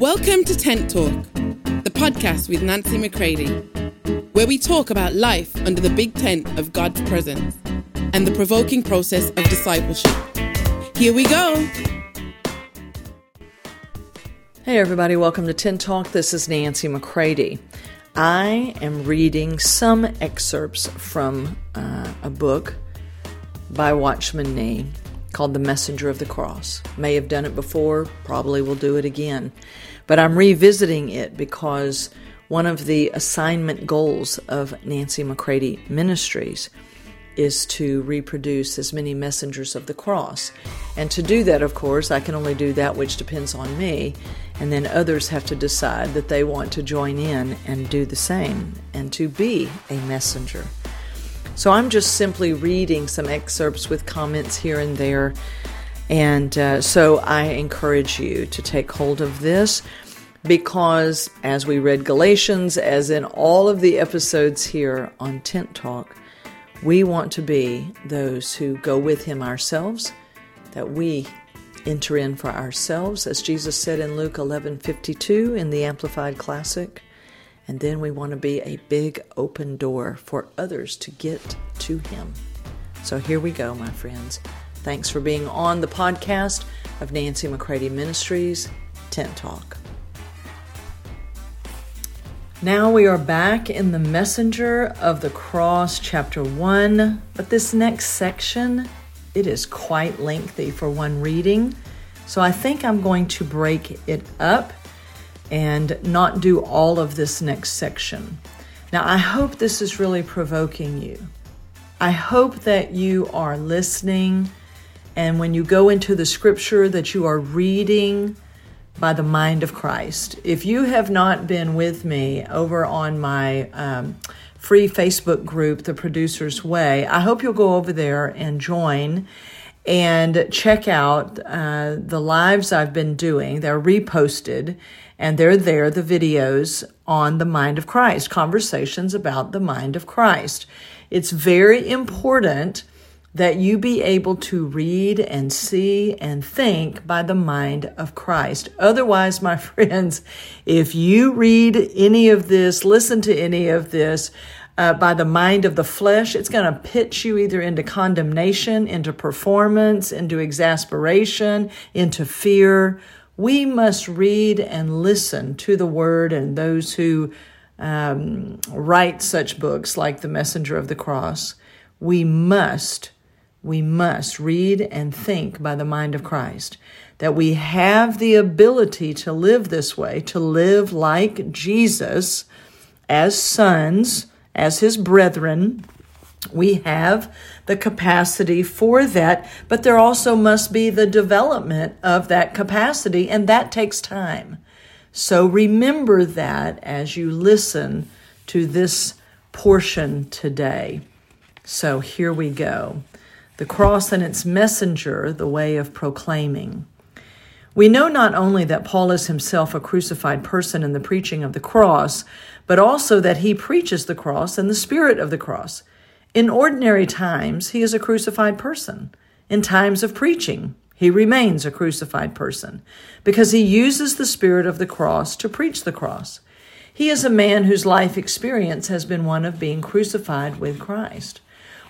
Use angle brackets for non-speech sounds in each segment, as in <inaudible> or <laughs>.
Welcome to Tent Talk, the podcast with Nancy McCready, where we talk about life under the big tent of God's presence and the provoking process of discipleship. Here we go. Hey, everybody, welcome to Tent Talk. This is Nancy McCready. I am reading some excerpts from uh, a book by Watchman Nee called The Messenger of the Cross. May have done it before, probably will do it again. But I'm revisiting it because one of the assignment goals of Nancy McCready Ministries is to reproduce as many messengers of the cross. And to do that, of course, I can only do that which depends on me, and then others have to decide that they want to join in and do the same and to be a messenger. So I'm just simply reading some excerpts with comments here and there. And uh, so I encourage you to take hold of this because, as we read Galatians, as in all of the episodes here on Tent Talk, we want to be those who go with Him ourselves, that we enter in for ourselves, as Jesus said in Luke 11 52 in the Amplified Classic. And then we want to be a big open door for others to get to Him. So here we go, my friends. Thanks for being on the podcast of Nancy McCready Ministries, Tent Talk. Now we are back in the Messenger of the Cross, chapter 1. But this next section, it is quite lengthy for one reading. So I think I'm going to break it up and not do all of this next section. Now, I hope this is really provoking you. I hope that you are listening and when you go into the scripture that you are reading by the mind of Christ. If you have not been with me over on my um, free Facebook group, The Producer's Way, I hope you'll go over there and join and check out uh, the lives I've been doing. They're reposted and they're there, the videos on the mind of Christ, conversations about the mind of Christ. It's very important that you be able to read and see and think by the mind of Christ. Otherwise, my <laughs> friends, if you read any of this, listen to any of this, uh, by the mind of the flesh, it's going to pitch you either into condemnation, into performance, into exasperation, into fear. We must read and listen to the word and those who um, write such books like The Messenger of the Cross. We must, we must read and think by the mind of Christ. That we have the ability to live this way, to live like Jesus as sons as his brethren. We have the capacity for that, but there also must be the development of that capacity, and that takes time. So remember that as you listen to this portion today. So here we go. The cross and its messenger, the way of proclaiming. We know not only that Paul is himself a crucified person in the preaching of the cross, but also that he preaches the cross and the spirit of the cross. In ordinary times, he is a crucified person. In times of preaching, he remains a crucified person because he uses the spirit of the cross to preach the cross. He is a man whose life experience has been one of being crucified with Christ.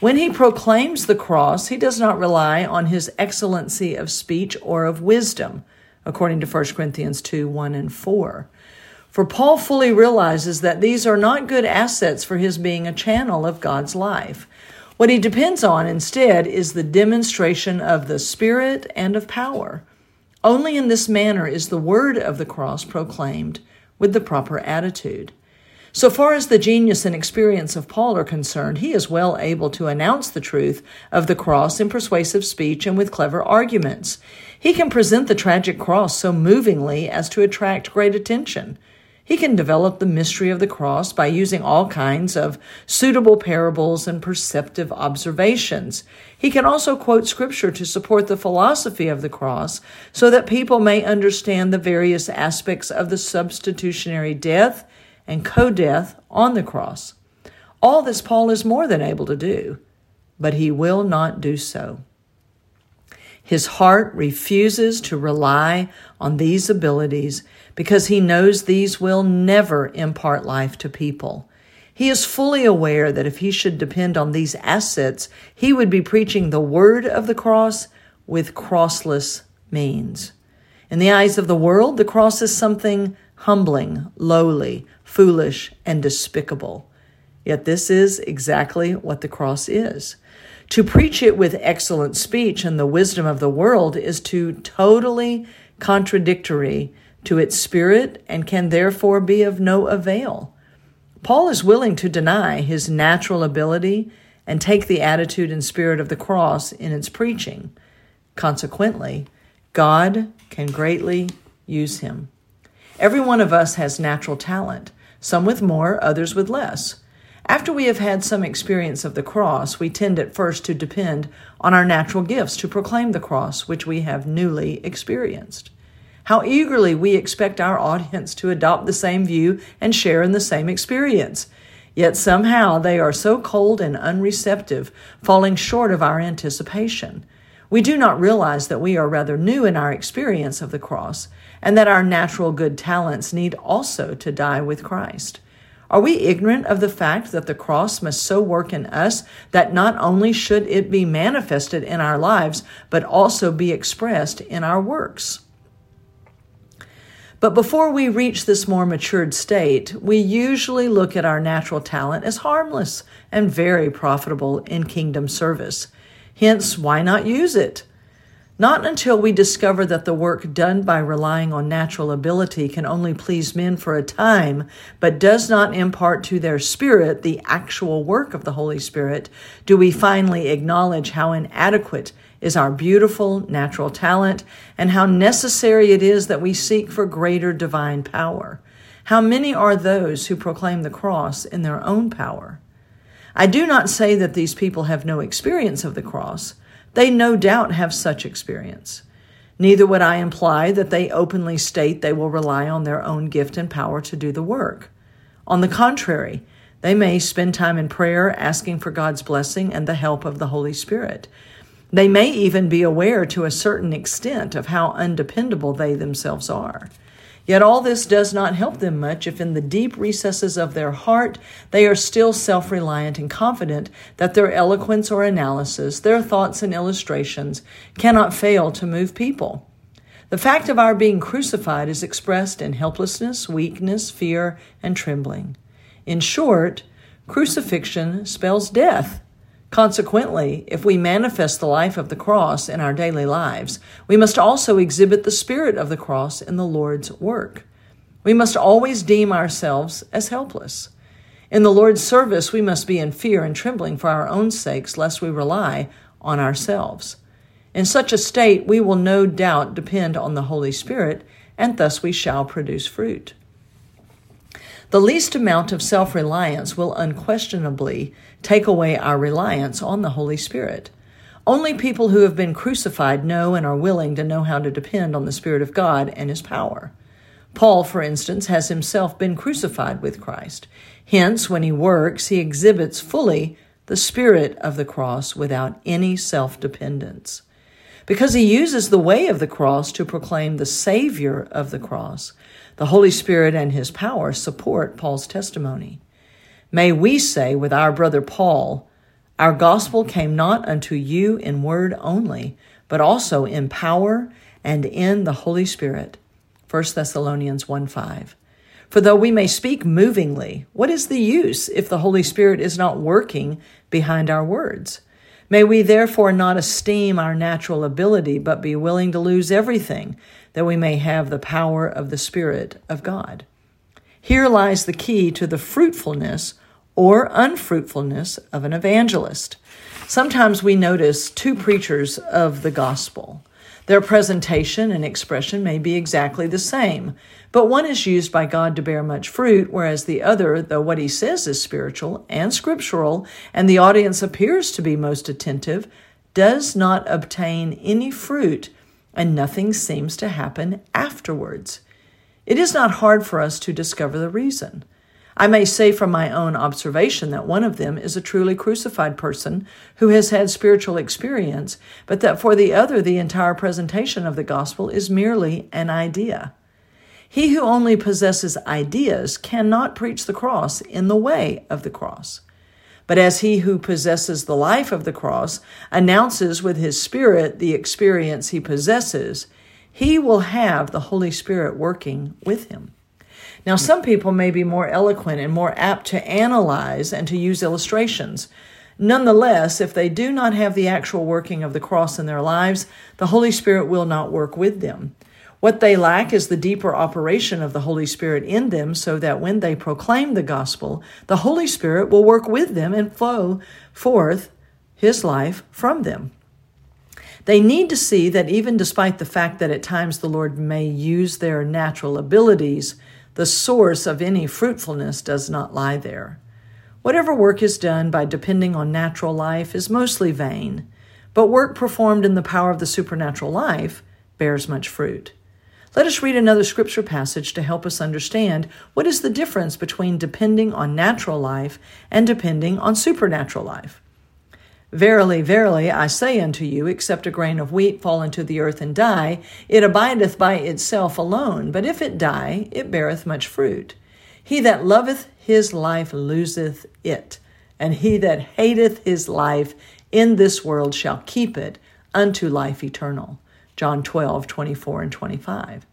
When he proclaims the cross, he does not rely on his excellency of speech or of wisdom, according to 1 Corinthians 2 1 and 4. For Paul fully realizes that these are not good assets for his being a channel of God's life. What he depends on instead is the demonstration of the Spirit and of power. Only in this manner is the word of the cross proclaimed with the proper attitude. So far as the genius and experience of Paul are concerned, he is well able to announce the truth of the cross in persuasive speech and with clever arguments. He can present the tragic cross so movingly as to attract great attention. He can develop the mystery of the cross by using all kinds of suitable parables and perceptive observations. He can also quote scripture to support the philosophy of the cross so that people may understand the various aspects of the substitutionary death and co death on the cross. All this Paul is more than able to do, but he will not do so. His heart refuses to rely on these abilities because he knows these will never impart life to people. He is fully aware that if he should depend on these assets, he would be preaching the word of the cross with crossless means. In the eyes of the world, the cross is something humbling, lowly, foolish, and despicable. Yet this is exactly what the cross is. To preach it with excellent speech and the wisdom of the world is to totally contradictory to its spirit and can therefore be of no avail. Paul is willing to deny his natural ability and take the attitude and spirit of the cross in its preaching. Consequently, God can greatly use him. Every one of us has natural talent, some with more, others with less. After we have had some experience of the cross, we tend at first to depend on our natural gifts to proclaim the cross which we have newly experienced. How eagerly we expect our audience to adopt the same view and share in the same experience. Yet somehow they are so cold and unreceptive, falling short of our anticipation. We do not realize that we are rather new in our experience of the cross, and that our natural good talents need also to die with Christ. Are we ignorant of the fact that the cross must so work in us that not only should it be manifested in our lives, but also be expressed in our works? But before we reach this more matured state, we usually look at our natural talent as harmless and very profitable in kingdom service. Hence, why not use it? Not until we discover that the work done by relying on natural ability can only please men for a time, but does not impart to their spirit the actual work of the Holy Spirit, do we finally acknowledge how inadequate is our beautiful natural talent and how necessary it is that we seek for greater divine power. How many are those who proclaim the cross in their own power? I do not say that these people have no experience of the cross. They no doubt have such experience. Neither would I imply that they openly state they will rely on their own gift and power to do the work. On the contrary, they may spend time in prayer asking for God's blessing and the help of the Holy Spirit. They may even be aware to a certain extent of how undependable they themselves are. Yet all this does not help them much if in the deep recesses of their heart they are still self reliant and confident that their eloquence or analysis, their thoughts and illustrations, cannot fail to move people. The fact of our being crucified is expressed in helplessness, weakness, fear, and trembling. In short, crucifixion spells death. Consequently, if we manifest the life of the cross in our daily lives, we must also exhibit the spirit of the cross in the Lord's work. We must always deem ourselves as helpless. In the Lord's service, we must be in fear and trembling for our own sakes, lest we rely on ourselves. In such a state, we will no doubt depend on the Holy Spirit, and thus we shall produce fruit. The least amount of self reliance will unquestionably take away our reliance on the Holy Spirit. Only people who have been crucified know and are willing to know how to depend on the Spirit of God and His power. Paul, for instance, has himself been crucified with Christ. Hence, when he works, he exhibits fully the spirit of the cross without any self dependence. Because he uses the way of the cross to proclaim the Savior of the cross, the Holy Spirit and his power support Paul's testimony. May we say with our brother Paul, Our gospel came not unto you in word only, but also in power and in the Holy Spirit. 1 Thessalonians 1 5. For though we may speak movingly, what is the use if the Holy Spirit is not working behind our words? May we therefore not esteem our natural ability, but be willing to lose everything that we may have the power of the Spirit of God. Here lies the key to the fruitfulness or unfruitfulness of an evangelist. Sometimes we notice two preachers of the gospel. Their presentation and expression may be exactly the same, but one is used by God to bear much fruit, whereas the other, though what he says is spiritual and scriptural, and the audience appears to be most attentive, does not obtain any fruit and nothing seems to happen afterwards. It is not hard for us to discover the reason. I may say from my own observation that one of them is a truly crucified person who has had spiritual experience, but that for the other, the entire presentation of the gospel is merely an idea. He who only possesses ideas cannot preach the cross in the way of the cross. But as he who possesses the life of the cross announces with his spirit the experience he possesses, he will have the Holy Spirit working with him. Now, some people may be more eloquent and more apt to analyze and to use illustrations. Nonetheless, if they do not have the actual working of the cross in their lives, the Holy Spirit will not work with them. What they lack is the deeper operation of the Holy Spirit in them, so that when they proclaim the gospel, the Holy Spirit will work with them and flow forth His life from them. They need to see that even despite the fact that at times the Lord may use their natural abilities, the source of any fruitfulness does not lie there. Whatever work is done by depending on natural life is mostly vain, but work performed in the power of the supernatural life bears much fruit. Let us read another scripture passage to help us understand what is the difference between depending on natural life and depending on supernatural life. Verily, verily, I say unto you, except a grain of wheat fall into the earth and die, it abideth by itself alone. But if it die, it beareth much fruit. He that loveth his life loseth it, and he that hateth his life in this world shall keep it unto life eternal. John 12, 24 and 25.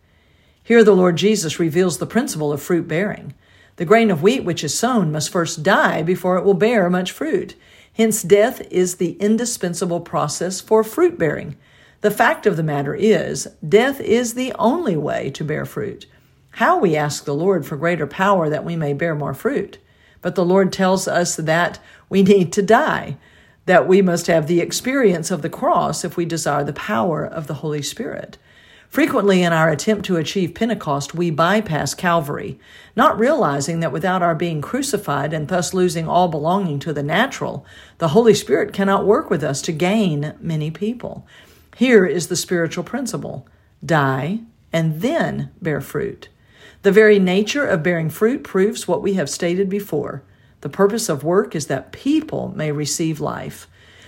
Here the Lord Jesus reveals the principle of fruit bearing. The grain of wheat which is sown must first die before it will bear much fruit. Hence, death is the indispensable process for fruit bearing. The fact of the matter is, death is the only way to bear fruit. How we ask the Lord for greater power that we may bear more fruit. But the Lord tells us that we need to die, that we must have the experience of the cross if we desire the power of the Holy Spirit. Frequently, in our attempt to achieve Pentecost, we bypass Calvary, not realizing that without our being crucified and thus losing all belonging to the natural, the Holy Spirit cannot work with us to gain many people. Here is the spiritual principle die and then bear fruit. The very nature of bearing fruit proves what we have stated before. The purpose of work is that people may receive life.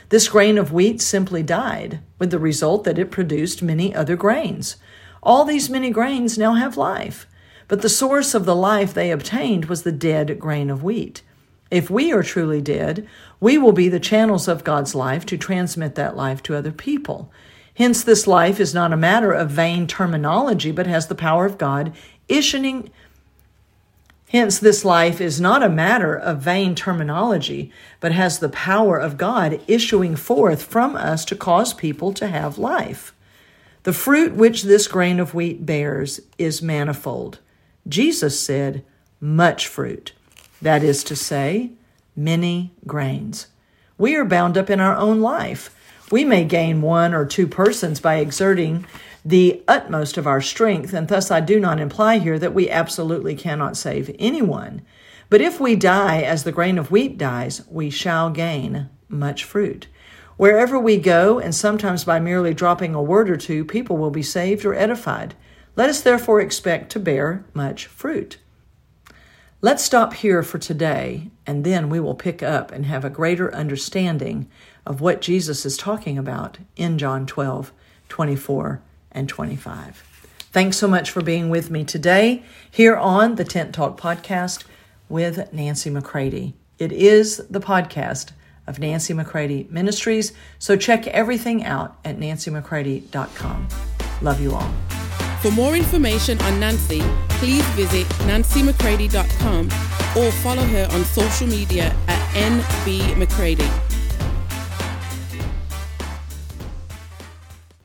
This grain of wheat simply died, with the result that it produced many other grains. All these many grains now have life, but the source of the life they obtained was the dead grain of wheat. If we are truly dead, we will be the channels of God's life to transmit that life to other people. Hence, this life is not a matter of vain terminology, but has the power of God issuing Hence, this life is not a matter of vain terminology, but has the power of God issuing forth from us to cause people to have life. The fruit which this grain of wheat bears is manifold. Jesus said, much fruit. That is to say, many grains. We are bound up in our own life. We may gain one or two persons by exerting the utmost of our strength, and thus I do not imply here that we absolutely cannot save anyone. But if we die as the grain of wheat dies, we shall gain much fruit. Wherever we go, and sometimes by merely dropping a word or two, people will be saved or edified. Let us therefore expect to bear much fruit. Let's stop here for today, and then we will pick up and have a greater understanding of what Jesus is talking about in John 12 24 and 25. Thanks so much for being with me today here on the Tent Talk podcast with Nancy McCready. It is the podcast of Nancy McCready Ministries, so check everything out at nancymccready.com. Love you all. For more information on Nancy, please visit nancymccready.com or follow her on social media at NB McCready.